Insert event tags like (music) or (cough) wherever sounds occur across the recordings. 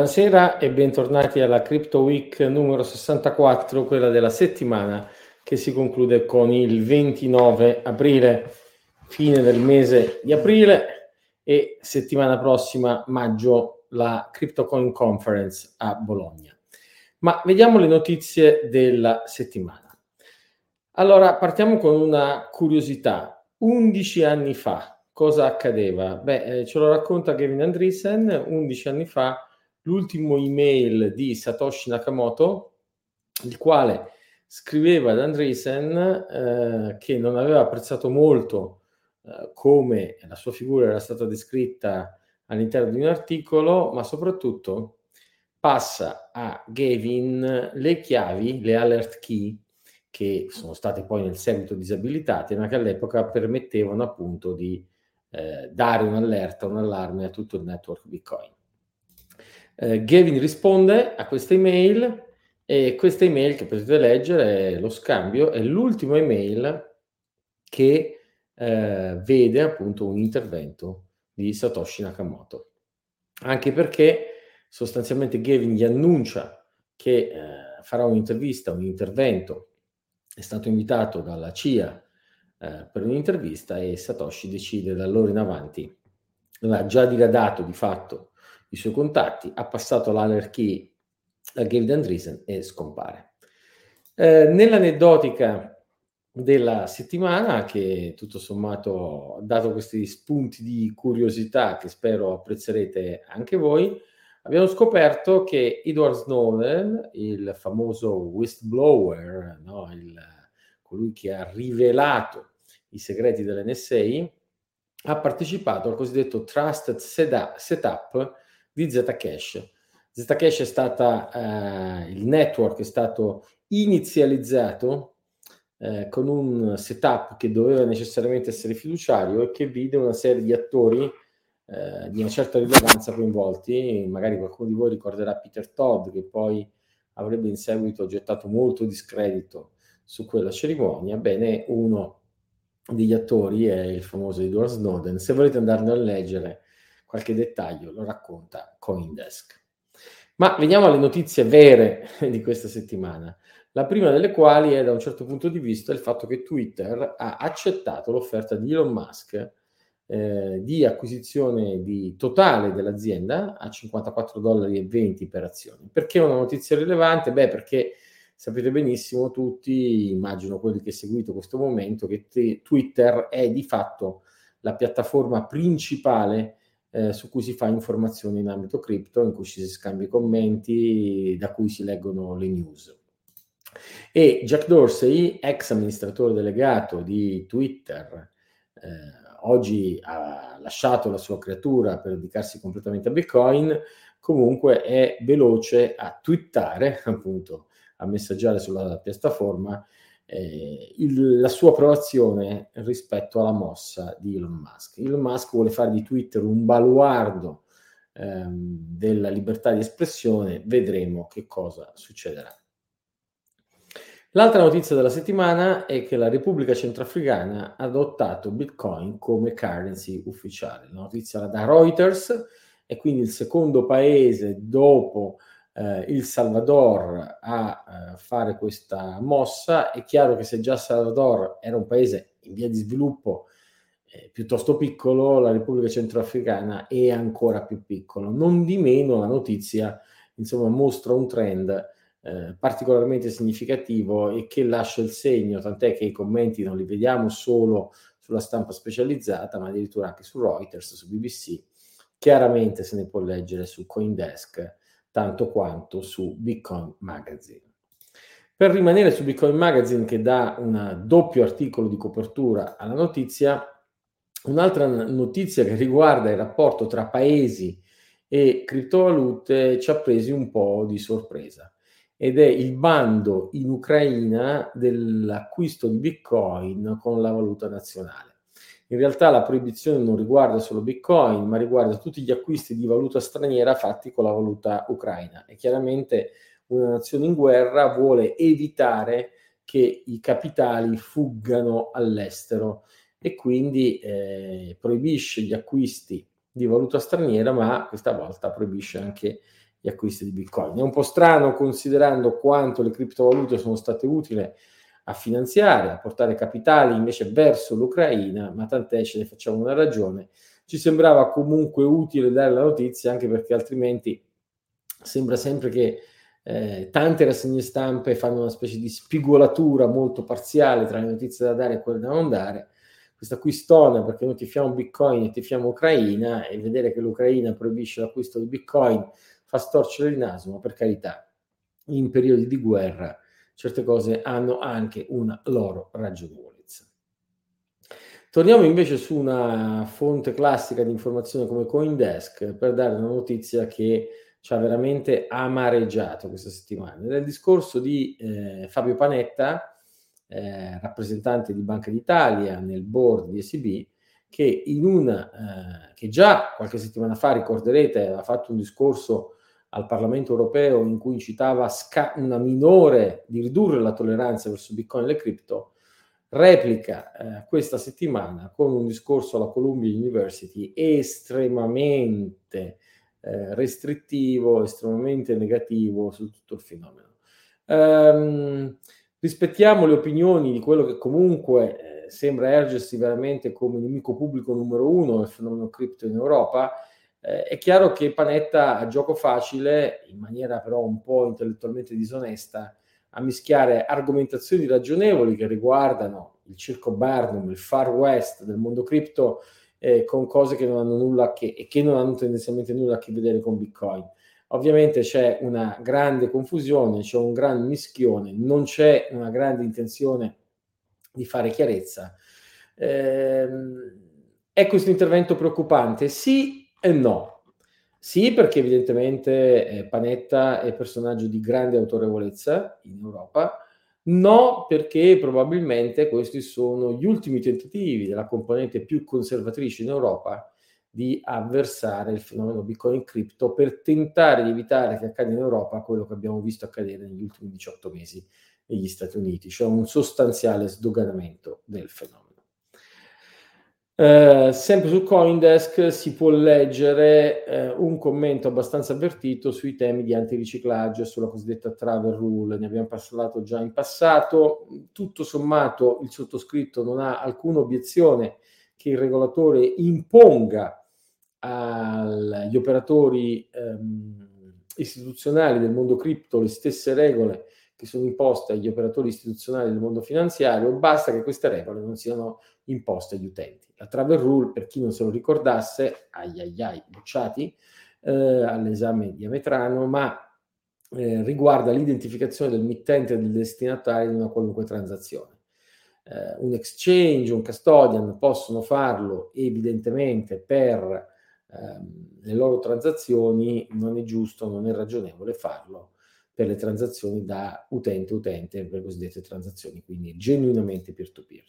Buonasera e bentornati alla Crypto Week numero 64, quella della settimana che si conclude con il 29 aprile, fine del mese di aprile e settimana prossima, maggio, la CryptoCoin Conference a Bologna. Ma vediamo le notizie della settimana. Allora, partiamo con una curiosità. 11 anni fa, cosa accadeva? Beh, eh, ce lo racconta Kevin Andreessen, 11 anni fa l'ultimo email di Satoshi Nakamoto, il quale scriveva ad Andreessen eh, che non aveva apprezzato molto eh, come la sua figura era stata descritta all'interno di un articolo, ma soprattutto passa a Gavin le chiavi, le alert key, che sono state poi nel seguito disabilitate, ma che all'epoca permettevano appunto di eh, dare un'allerta, un allarme a tutto il network Bitcoin. Eh, Gavin risponde a questa email e questa email che potete leggere è lo scambio, è l'ultimo email che eh, vede appunto un intervento di Satoshi Nakamoto. Anche perché sostanzialmente Gavin gli annuncia che eh, farà un'intervista, un intervento, è stato invitato dalla CIA eh, per un'intervista e Satoshi decide da allora in avanti, aveva già diradato di fatto i suoi contatti, ha passato key a David Andreessen e scompare. Eh, nell'aneddotica della settimana, che tutto sommato ha dato questi spunti di curiosità che spero apprezzerete anche voi, abbiamo scoperto che Edward Snowden, il famoso whistleblower, no? il, colui che ha rivelato i segreti dell'NSA, ha partecipato al cosiddetto Trusted Setup di Zcash. Zcash è stata, eh, il network è stato inizializzato eh, con un setup che doveva necessariamente essere fiduciario e che vide una serie di attori eh, di una certa rilevanza coinvolti. Magari qualcuno di voi ricorderà Peter Todd che poi avrebbe in seguito gettato molto discredito su quella cerimonia. Bene, uno degli attori è il famoso Edward Snowden. Se volete andarne a leggere qualche dettaglio lo racconta Coindesk. Ma veniamo alle notizie vere (laughs) di questa settimana. La prima delle quali è da un certo punto di vista il fatto che Twitter ha accettato l'offerta di Elon Musk eh, di acquisizione di totale dell'azienda a 54 dollari 20 per azione. Perché è una notizia rilevante? Beh, perché sapete benissimo tutti, immagino quelli che seguite questo momento, che t- Twitter è di fatto la piattaforma principale eh, su cui si fa informazione in ambito cripto, in cui si scambia i commenti, da cui si leggono le news. E Jack Dorsey, ex amministratore delegato di Twitter, eh, oggi ha lasciato la sua creatura per dedicarsi completamente a Bitcoin, comunque è veloce a twittare, (laughs) appunto, a messaggiare sulla piattaforma eh, il, la sua approvazione rispetto alla mossa di Elon Musk. Elon Musk vuole fare di Twitter un baluardo ehm, della libertà di espressione, vedremo che cosa succederà. L'altra notizia della settimana è che la Repubblica Centrafricana ha adottato Bitcoin come currency ufficiale. La notizia da Reuters è quindi il secondo paese dopo eh, il Salvador a eh, fare questa mossa. È chiaro che se già Salvador era un paese in via di sviluppo eh, piuttosto piccolo, la Repubblica Centroafricana è ancora più piccolo. Non di meno la notizia insomma, mostra un trend eh, particolarmente significativo e che lascia il segno, tant'è che i commenti non li vediamo solo sulla stampa specializzata, ma addirittura anche su Reuters, su BBC. Chiaramente se ne può leggere su Coindesk tanto quanto su Bitcoin Magazine. Per rimanere su Bitcoin Magazine che dà un doppio articolo di copertura alla notizia, un'altra notizia che riguarda il rapporto tra paesi e criptovalute ci ha presi un po' di sorpresa ed è il bando in Ucraina dell'acquisto di Bitcoin con la valuta nazionale. In realtà la proibizione non riguarda solo Bitcoin, ma riguarda tutti gli acquisti di valuta straniera fatti con la valuta ucraina. E chiaramente una nazione in guerra vuole evitare che i capitali fuggano all'estero e quindi eh, proibisce gli acquisti di valuta straniera, ma questa volta proibisce anche gli acquisti di Bitcoin. È un po' strano considerando quanto le criptovalute sono state utili a finanziare, a portare capitali invece verso l'Ucraina, ma tant'è, ce ne facciamo una ragione. Ci sembrava comunque utile dare la notizia anche perché altrimenti sembra sempre che eh, tante rassegne stampe fanno una specie di spigolatura molto parziale tra le notizie da dare e quelle da non dare. Questa qui stona perché noi tifiamo Bitcoin e tifiamo Ucraina e vedere che l'Ucraina proibisce l'acquisto di Bitcoin fa storcere il naso, ma per carità, in periodi di guerra certe cose hanno anche una loro ragionevolezza. Torniamo invece su una fonte classica di informazione come Coindesk per dare una notizia che ci ha veramente amareggiato questa settimana. Nel discorso di eh, Fabio Panetta, eh, rappresentante di Banca d'Italia nel board di SB, che, in una, eh, che già qualche settimana fa, ricorderete, aveva fatto un discorso al Parlamento europeo in cui incitava sca- una minore di ridurre la tolleranza verso Bitcoin e le cripto, replica eh, questa settimana con un discorso alla Columbia University estremamente eh, restrittivo, estremamente negativo su tutto il fenomeno. Um, rispettiamo le opinioni di quello che comunque eh, sembra ergersi veramente come nemico pubblico numero uno del fenomeno cripto in Europa. Eh, è chiaro che Panetta ha gioco facile, in maniera però un po' intellettualmente disonesta, a mischiare argomentazioni ragionevoli che riguardano il circo Barnum, il far west del mondo cripto, eh, con cose che non hanno nulla a che, e che non hanno tendenzialmente nulla a che vedere con Bitcoin. Ovviamente c'è una grande confusione, c'è un gran mischione, non c'è una grande intenzione di fare chiarezza. Eh, è questo intervento preoccupante? Sì e no. Sì, perché evidentemente eh, Panetta è personaggio di grande autorevolezza in Europa, No, perché probabilmente questi sono gli ultimi tentativi della componente più conservatrice in Europa di avversare il fenomeno Bitcoin cripto per tentare di evitare che accada in Europa quello che abbiamo visto accadere negli ultimi 18 mesi negli Stati Uniti, cioè un sostanziale sdoganamento del fenomeno. Eh, sempre su Coindesk si può leggere eh, un commento abbastanza avvertito sui temi di antiriciclaggio e sulla cosiddetta travel rule. Ne abbiamo parlato già in passato. Tutto sommato, il sottoscritto non ha alcuna obiezione che il regolatore imponga agli operatori ehm, istituzionali del mondo cripto le stesse regole che sono imposte agli operatori istituzionali del mondo finanziario, basta che queste regole non siano imposte agli utenti. La travel rule, per chi non se lo ricordasse, ai ai ai, bocciati eh, all'esame di Ametrano, ma eh, riguarda l'identificazione del mittente e del destinatario di una qualunque transazione. Eh, un exchange, un custodian possono farlo evidentemente per ehm, le loro transazioni, non è giusto, non è ragionevole farlo per le transazioni da utente-utente, per le cosiddette transazioni, quindi genuinamente peer-to-peer.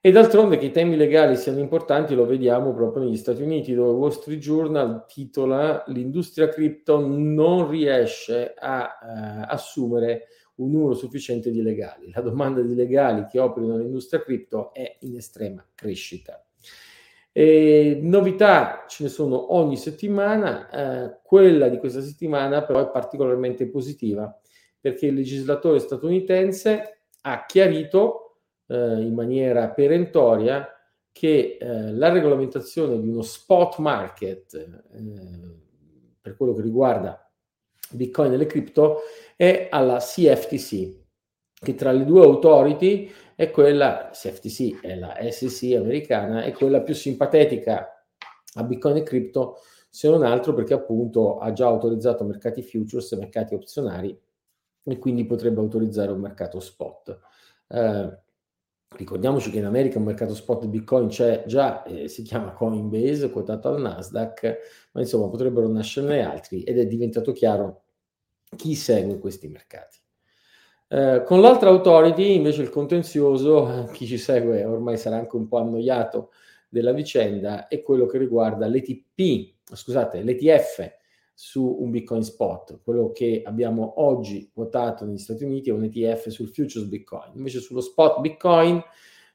E d'altronde che i temi legali siano importanti lo vediamo proprio negli Stati Uniti, dove Wall Street Journal titola l'industria cripto non riesce a eh, assumere un numero sufficiente di legali. La domanda di legali che operano nell'industria cripto è in estrema crescita. E novità ce ne sono ogni settimana, eh, quella di questa settimana però è particolarmente positiva perché il legislatore statunitense ha chiarito eh, in maniera perentoria che eh, la regolamentazione di uno spot market eh, per quello che riguarda Bitcoin e le cripto è alla CFTC, che tra le due authority è quella, CFTC è la SEC americana, è quella più simpatetica a Bitcoin e cripto, se non altro perché appunto ha già autorizzato mercati futures e mercati opzionari e quindi potrebbe autorizzare un mercato spot. Eh, ricordiamoci che in America un mercato spot di Bitcoin c'è già, eh, si chiama Coinbase, quotato al Nasdaq, ma insomma potrebbero nascerne altri ed è diventato chiaro chi segue questi mercati. Eh, con l'altra authority invece il contenzioso, (laughs) chi ci segue ormai sarà anche un po' annoiato della vicenda, è quello che riguarda l'ETP, scusate, l'ETF su un Bitcoin spot. Quello che abbiamo oggi votato negli Stati Uniti è un ETF sul futures Bitcoin. Invece sullo spot Bitcoin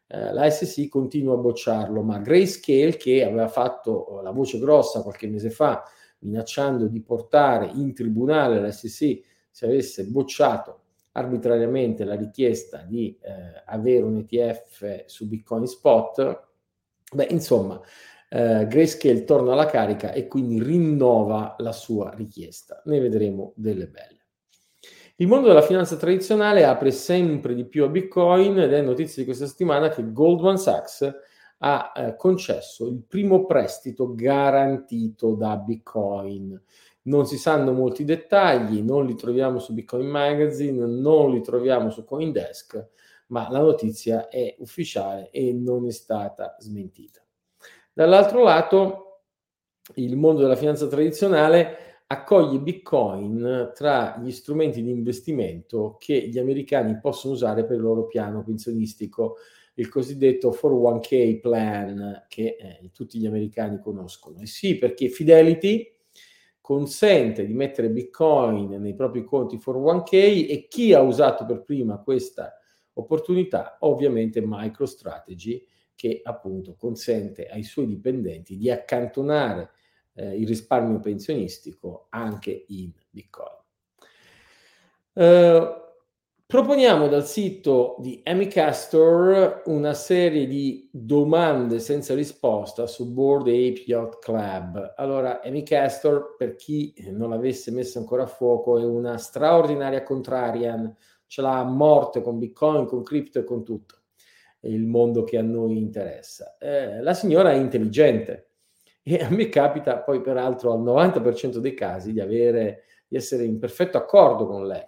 eh, la SEC continua a bocciarlo, ma Grayscale, che aveva fatto la voce grossa qualche mese fa minacciando di portare in tribunale la SEC se avesse bocciato arbitrariamente la richiesta di eh, avere un ETF su Bitcoin Spot, beh, insomma, eh, Grayscale torna alla carica e quindi rinnova la sua richiesta. Ne vedremo delle belle. Il mondo della finanza tradizionale apre sempre di più a Bitcoin ed è notizia di questa settimana che Goldman Sachs ha eh, concesso il primo prestito garantito da Bitcoin. Non si sanno molti dettagli, non li troviamo su Bitcoin Magazine, non li troviamo su Coindesk, ma la notizia è ufficiale e non è stata smentita. Dall'altro lato, il mondo della finanza tradizionale accoglie Bitcoin tra gli strumenti di investimento che gli americani possono usare per il loro piano pensionistico, il cosiddetto 401k plan che eh, tutti gli americani conoscono. E sì, perché Fidelity consente di mettere Bitcoin nei propri conti 401k e chi ha usato per prima questa opportunità? Ovviamente MicroStrategy che appunto consente ai suoi dipendenti di accantonare eh, il risparmio pensionistico anche in Bitcoin. Eh, proponiamo dal sito di Amicastor una serie di domande senza risposta su Board Ape Yacht Club. Allora, Amicastor, per chi non l'avesse messo ancora a fuoco, è una straordinaria contrarian, ce l'ha a morte con Bitcoin, con cripto e con tutto il mondo che a noi interessa. Eh, la signora è intelligente, (laughs) e a me capita poi peraltro al 90% dei casi di, avere, di essere in perfetto accordo con lei.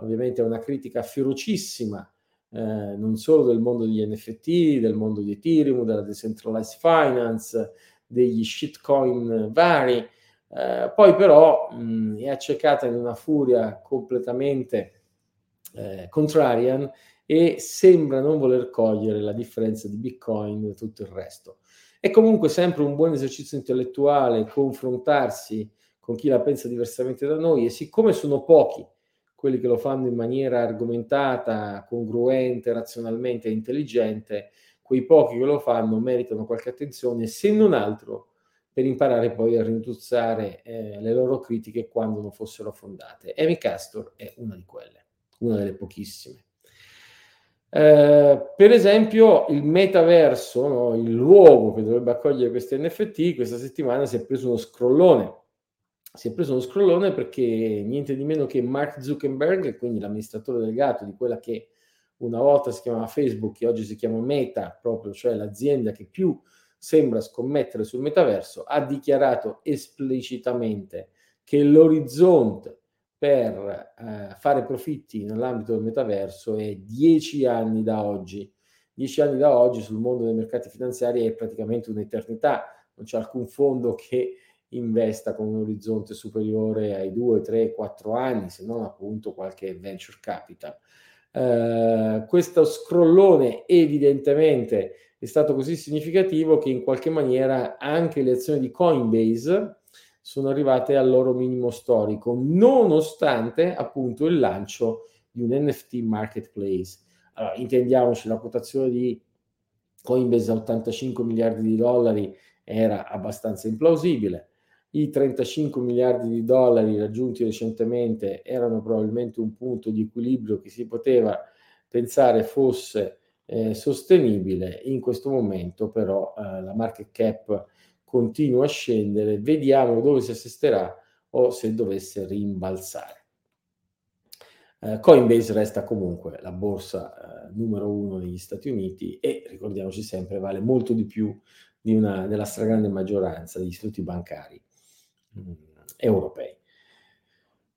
Ovviamente è una critica ferocissima eh, non solo del mondo degli NFT, del mondo di Ethereum, della decentralized finance, degli shitcoin vari, eh, poi però mh, è accecata in una furia completamente eh, contrarian e sembra non voler cogliere la differenza di Bitcoin da tutto il resto. È comunque sempre un buon esercizio intellettuale confrontarsi con chi la pensa diversamente da noi e siccome sono pochi quelli che lo fanno in maniera argomentata, congruente, razionalmente intelligente, quei pochi che lo fanno meritano qualche attenzione, se non altro per imparare poi a rintuzzare eh, le loro critiche quando non fossero fondate. Amy Castor è una di quelle, una delle pochissime. Eh, per esempio, il metaverso, no? il luogo che dovrebbe accogliere questi NFT, questa settimana si è preso uno scrollone. Si è preso uno scrollone perché niente di meno che Mark Zuckerberg, quindi l'amministratore delegato di quella che una volta si chiamava Facebook e oggi si chiama Meta, proprio cioè l'azienda che più sembra scommettere sul metaverso, ha dichiarato esplicitamente che l'orizzonte per eh, fare profitti nell'ambito del metaverso è 10 anni da oggi. 10 anni da oggi sul mondo dei mercati finanziari è praticamente un'eternità, non c'è alcun fondo che investa con un orizzonte superiore ai 2, 3, 4 anni, se non appunto qualche venture capital. Uh, questo scrollone evidentemente è stato così significativo che in qualche maniera anche le azioni di Coinbase sono arrivate al loro minimo storico, nonostante appunto il lancio di un NFT marketplace. Allora, intendiamoci, la quotazione di Coinbase a 85 miliardi di dollari era abbastanza implausibile. I 35 miliardi di dollari raggiunti recentemente erano probabilmente un punto di equilibrio che si poteva pensare fosse eh, sostenibile. In questo momento però eh, la market cap continua a scendere, vediamo dove si assisterà o se dovesse rimbalzare. Uh, Coinbase resta comunque la borsa uh, numero uno negli Stati Uniti e ricordiamoci sempre vale molto di più di una, della stragrande maggioranza degli istituti bancari mh, europei.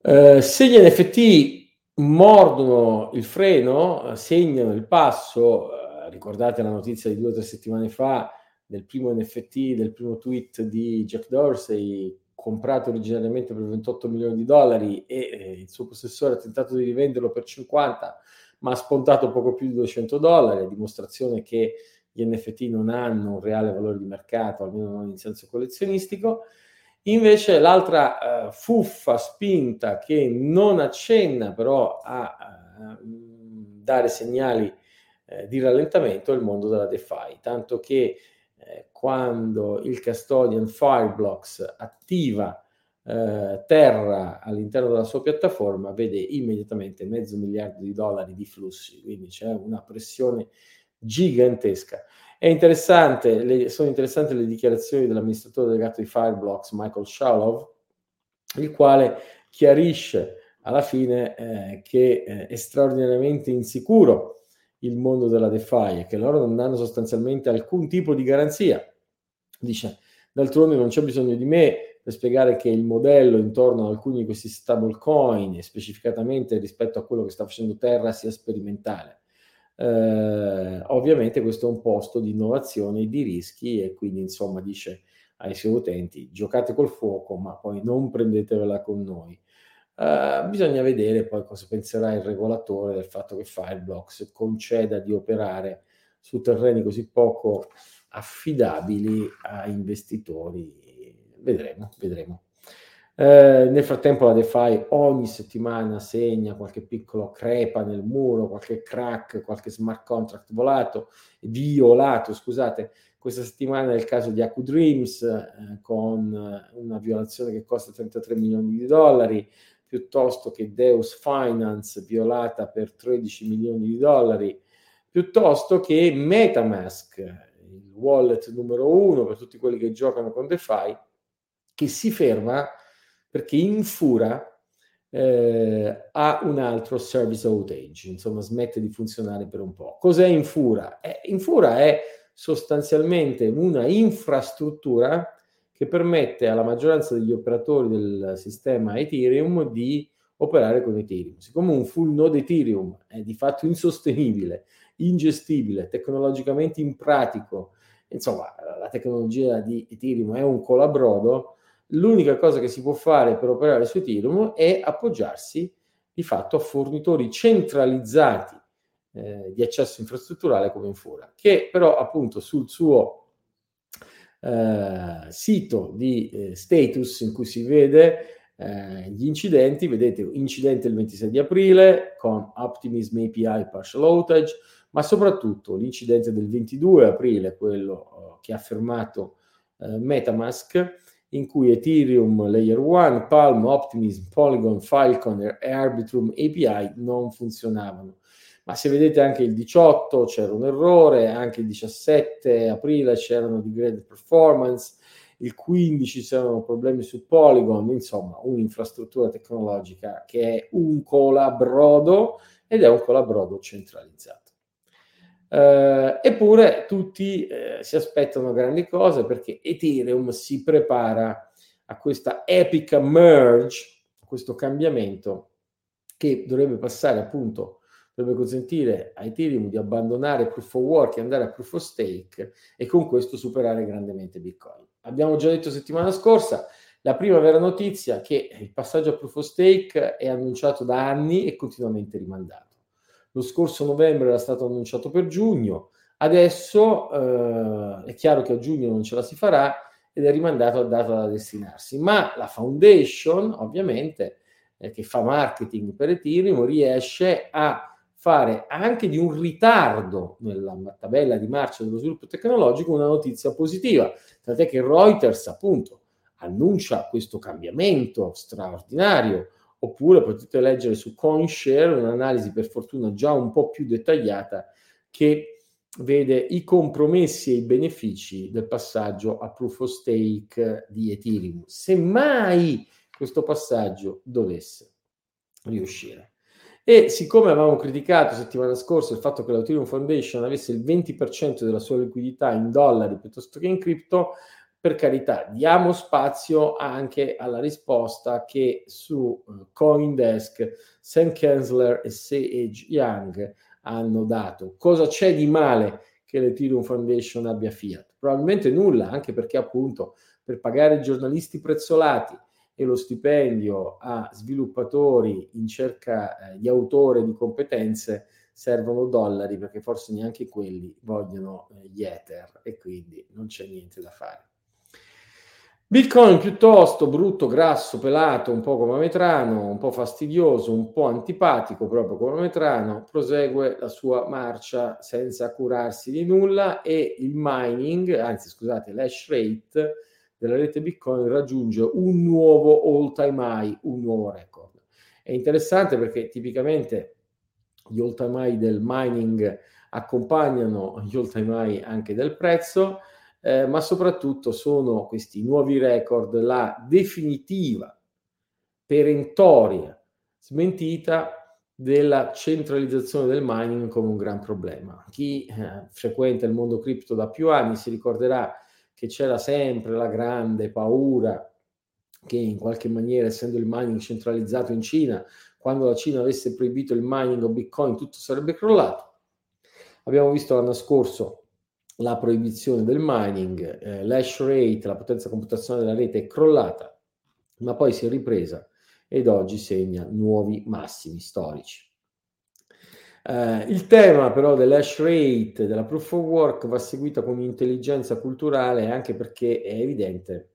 Uh, se gli NFT mordono il freno, segnano il passo, ricordate la notizia di due o tre settimane fa del primo NFT, del primo tweet di Jack Dorsey, comprato originariamente per 28 milioni di dollari e eh, il suo possessore ha tentato di rivenderlo per 50, ma ha spontato poco più di 200 dollari, dimostrazione che gli NFT non hanno un reale valore di mercato, almeno non in senso collezionistico. Invece l'altra uh, fuffa spinta che non accenna però a, a dare segnali eh, di rallentamento è il mondo della DeFi, tanto che quando il custodian Fireblocks attiva eh, Terra all'interno della sua piattaforma vede immediatamente mezzo miliardo di dollari di flussi, quindi c'è una pressione gigantesca. Interessante, le, sono interessanti le dichiarazioni dell'amministratore delegato di Fireblocks, Michael Shalov, il quale chiarisce alla fine eh, che eh, è straordinariamente insicuro il mondo della DeFi e che loro non danno sostanzialmente alcun tipo di garanzia. Dice, d'altronde non c'è bisogno di me per spiegare che il modello intorno ad alcuni di questi stablecoin e specificatamente rispetto a quello che sta facendo Terra sia sperimentale. Eh, ovviamente questo è un posto di innovazione e di rischi e quindi insomma dice ai suoi utenti giocate col fuoco ma poi non prendetevela con noi. Uh, bisogna vedere poi cosa penserà il regolatore del fatto che Fireblocks conceda di operare su terreni così poco affidabili a investitori. Vedremo, vedremo. Eh, nel frattempo la DeFi ogni settimana segna qualche piccolo crepa nel muro, qualche crack, qualche smart contract volato, violato, scusate. Questa settimana è il caso di Aku Dreams eh, con una violazione che costa 33 milioni di dollari, piuttosto che Deus Finance violata per 13 milioni di dollari, piuttosto che Metamask, il wallet numero uno per tutti quelli che giocano con DeFi, che si ferma perché Infura eh, ha un altro service outage, insomma smette di funzionare per un po'. Cos'è Infura? Eh, Infura è sostanzialmente una infrastruttura che permette alla maggioranza degli operatori del sistema Ethereum di operare con Ethereum. Siccome un full node Ethereum è di fatto insostenibile, ingestibile, tecnologicamente impratico, insomma la tecnologia di Ethereum è un colabrodo, l'unica cosa che si può fare per operare su Ethereum è appoggiarsi di fatto a fornitori centralizzati eh, di accesso infrastrutturale come Infura, che però appunto sul suo eh, sito di eh, status in cui si vede eh, gli incidenti, vedete incidente il 26 di aprile con Optimism API partial outage, ma soprattutto l'incidente del 22 aprile, quello oh, che ha fermato eh, Metamask, in cui Ethereum Layer 1, Palm, Optimism, Polygon, Falcon e Arbitrum API non funzionavano. Ma se vedete anche il 18 c'era un errore, anche il 17 aprile c'erano degraded performance, il 15 c'erano problemi su Polygon, insomma un'infrastruttura tecnologica che è un colabrodo ed è un colabrodo centralizzato. Uh, eppure tutti uh, si aspettano grandi cose perché Ethereum si prepara a questa epic merge, questo cambiamento che dovrebbe passare appunto, dovrebbe consentire a Ethereum di abbandonare proof of work e andare a proof of stake e con questo superare grandemente Bitcoin. Abbiamo già detto settimana scorsa, la prima vera notizia è che il passaggio a proof of stake è annunciato da anni e continuamente rimandato lo scorso novembre era stato annunciato per giugno, adesso eh, è chiaro che a giugno non ce la si farà ed è rimandato a data da destinarsi, ma la foundation ovviamente eh, che fa marketing per Ethereum riesce a fare anche di un ritardo nella tabella di marcia dello sviluppo tecnologico una notizia positiva, tant'è che Reuters appunto annuncia questo cambiamento straordinario oppure potete leggere su CoinShare un'analisi per fortuna già un po' più dettagliata che vede i compromessi e i benefici del passaggio a proof of stake di Ethereum. Se mai questo passaggio dovesse riuscire. E siccome avevamo criticato settimana scorsa il fatto che l'Ethereum Foundation avesse il 20% della sua liquidità in dollari piuttosto che in cripto, per carità, diamo spazio anche alla risposta che su uh, Coindesk Sam Kensler e Sage Young hanno dato. Cosa c'è di male che l'Ethereum Foundation abbia Fiat? Probabilmente nulla, anche perché appunto per pagare giornalisti prezzolati e lo stipendio a sviluppatori in cerca eh, di autore di competenze servono dollari perché forse neanche quelli vogliono eh, gli Ether e quindi non c'è niente da fare. Bitcoin piuttosto brutto, grasso, pelato, un po' come Metrano, un po' fastidioso, un po' antipatico proprio come Metrano, prosegue la sua marcia senza curarsi di nulla e il mining, anzi scusate, l'hash rate della rete Bitcoin raggiunge un nuovo all time high, un nuovo record. È interessante perché tipicamente gli all time high del mining accompagnano gli all time high anche del prezzo, eh, ma soprattutto sono questi nuovi record la definitiva, perentoria smentita della centralizzazione del mining come un gran problema. Chi eh, frequenta il mondo cripto da più anni si ricorderà che c'era sempre la grande paura che in qualche maniera, essendo il mining centralizzato in Cina, quando la Cina avesse proibito il mining o Bitcoin, tutto sarebbe crollato. Abbiamo visto l'anno scorso la proibizione del mining, eh, l'hash rate, la potenza computazionale della rete è crollata, ma poi si è ripresa ed oggi segna nuovi massimi storici. Uh, il tema però dell'hash rate, della proof of work va seguita con intelligenza culturale anche perché è evidente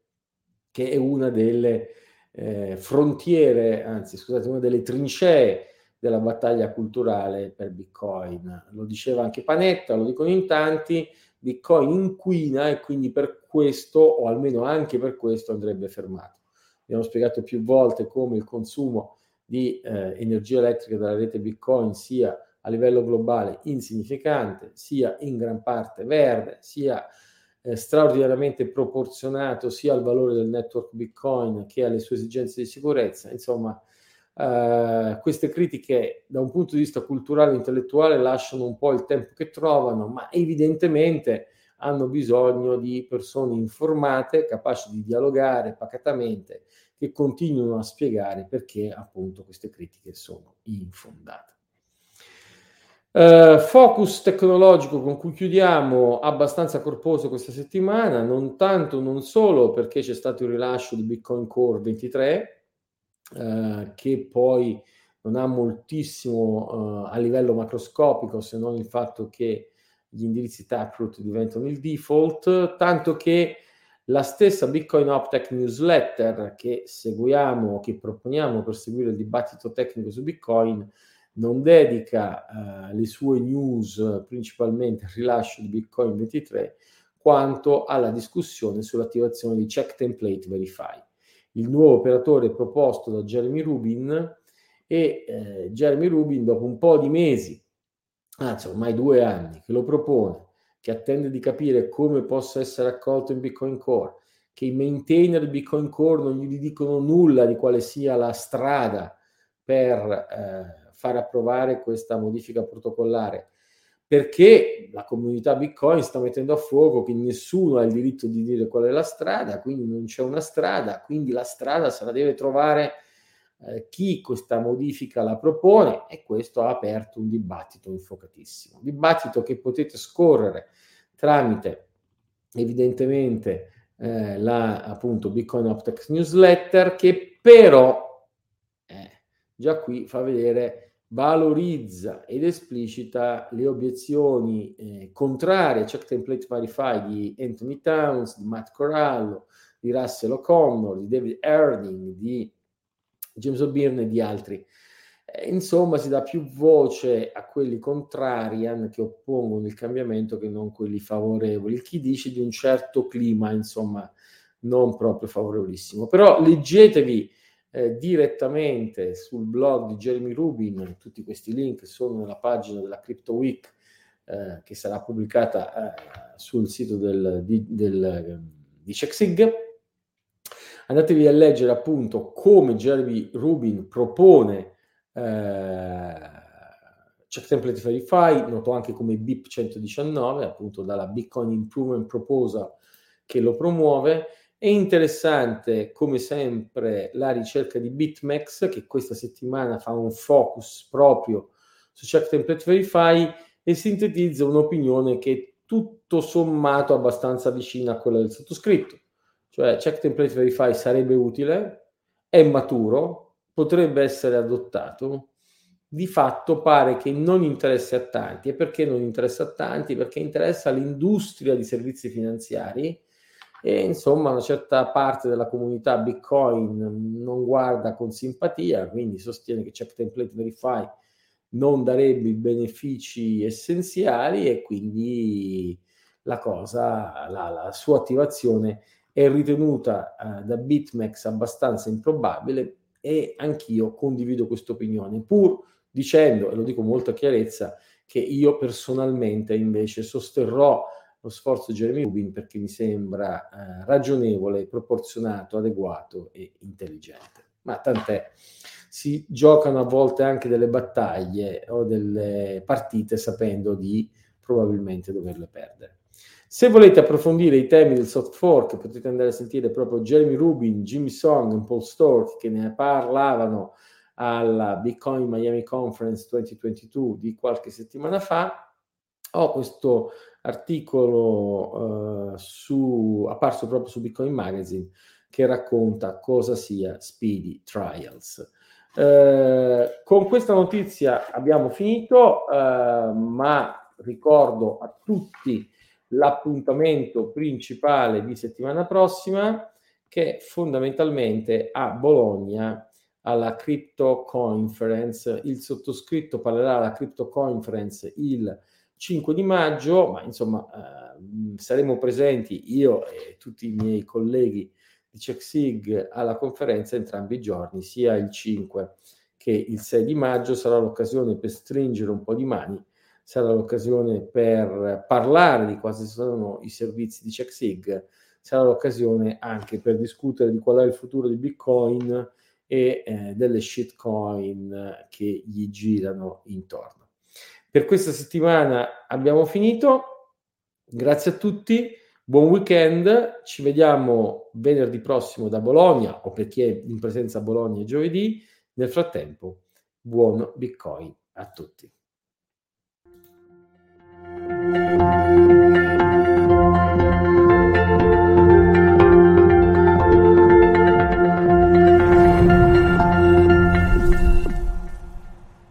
che è una delle eh, frontiere, anzi scusate, una delle trincee della battaglia culturale per Bitcoin. Lo diceva anche Panetta, lo dicono in tanti, Bitcoin inquina e quindi per questo, o almeno anche per questo, andrebbe fermato. Abbiamo spiegato più volte come il consumo di eh, energia elettrica dalla rete Bitcoin sia a livello globale insignificante, sia in gran parte verde, sia eh, straordinariamente proporzionato sia al valore del network Bitcoin che alle sue esigenze di sicurezza. Insomma, eh, queste critiche da un punto di vista culturale e intellettuale lasciano un po' il tempo che trovano, ma evidentemente hanno bisogno di persone informate, capaci di dialogare pacatamente, che continuino a spiegare perché appunto queste critiche sono infondate. Uh, focus tecnologico con cui chiudiamo abbastanza corposo questa settimana, non tanto, non solo perché c'è stato il rilascio di Bitcoin Core 23, eh, che poi non ha moltissimo eh, a livello macroscopico se non il fatto che gli indirizzi Taproot diventano il default, tanto che la stessa Bitcoin Optech newsletter che seguiamo, che proponiamo per seguire il dibattito tecnico su Bitcoin, non dedica eh, le sue news principalmente al rilascio di Bitcoin 23, quanto alla discussione sull'attivazione di Check Template Verify il nuovo operatore proposto da Jeremy Rubin e eh, Jeremy Rubin dopo un po' di mesi, anzi ormai due anni, che lo propone, che attende di capire come possa essere accolto in Bitcoin Core, che i maintainer di Bitcoin Core non gli dicono nulla di quale sia la strada per eh, far approvare questa modifica protocollare perché la comunità Bitcoin sta mettendo a fuoco che nessuno ha il diritto di dire qual è la strada, quindi non c'è una strada, quindi la strada se la deve trovare eh, chi questa modifica la propone e questo ha aperto un dibattito infocatissimo. Dibattito che potete scorrere tramite evidentemente eh, la appunto Bitcoin Optex newsletter che però eh, già qui fa vedere valorizza ed esplicita le obiezioni eh, contrarie a Check Template Verify di Anthony Towns, di Matt Corallo, di Russell O'Connor, di David Erding, di James O'Byrne e di altri. Eh, insomma, si dà più voce a quelli contrarian che oppongono il cambiamento che non quelli favorevoli. Chi dice di un certo clima, insomma, non proprio favorevolissimo. Però leggetevi eh, direttamente sul blog di Jeremy Rubin, tutti questi link sono nella pagina della Crypto Week eh, che sarà pubblicata eh, sul sito del, di, del, di CheckSig. Andatevi a leggere appunto come Jeremy Rubin propone eh, Check Template Verify, noto anche come BIP 119, appunto dalla Bitcoin Improvement Proposal che lo promuove è interessante, come sempre, la ricerca di BitMEX, che questa settimana fa un focus proprio su Check Template Verify e sintetizza un'opinione che è tutto sommato abbastanza vicina a quella del sottoscritto. Cioè, Check Template Verify sarebbe utile, è maturo, potrebbe essere adottato. Di fatto pare che non interessi a tanti. E perché non interessa a tanti? Perché interessa all'industria di servizi finanziari e insomma una certa parte della comunità Bitcoin non guarda con simpatia, quindi sostiene che Check Template Verify non darebbe i benefici essenziali e quindi la cosa, la, la sua attivazione è ritenuta eh, da BitMEX abbastanza improbabile e anch'io condivido questa opinione, pur dicendo, e lo dico con molta chiarezza, che io personalmente invece sosterrò lo sforzo di Jeremy Rubin perché mi sembra eh, ragionevole, proporzionato, adeguato e intelligente. Ma tant'è, si giocano a volte anche delle battaglie o delle partite sapendo di probabilmente doverle perdere. Se volete approfondire i temi del soft fork, potete andare a sentire proprio Jeremy Rubin, Jimmy Song e Paul Stork che ne parlavano alla Bitcoin Miami Conference 2022 di qualche settimana fa. Ho questo articolo uh, su, apparso proprio su Bitcoin Magazine che racconta cosa sia Speedy Trials. Uh, con questa notizia abbiamo finito, uh, ma ricordo a tutti l'appuntamento principale di settimana prossima che fondamentalmente a Bologna alla Crypto Conference. Il sottoscritto parlerà alla Crypto Conference il 5 di maggio, ma insomma eh, saremo presenti io e tutti i miei colleghi di CheckSig alla conferenza entrambi i giorni, sia il 5 che il 6 di maggio. Sarà l'occasione per stringere un po' di mani sarà l'occasione per parlare di quali sono i servizi di CheckSig, sarà l'occasione anche per discutere di qual è il futuro di Bitcoin e eh, delle shitcoin che gli girano intorno. Per questa settimana abbiamo finito, grazie a tutti, buon weekend, ci vediamo venerdì prossimo da Bologna o per chi è in presenza a Bologna giovedì, nel frattempo buon Bitcoin a tutti.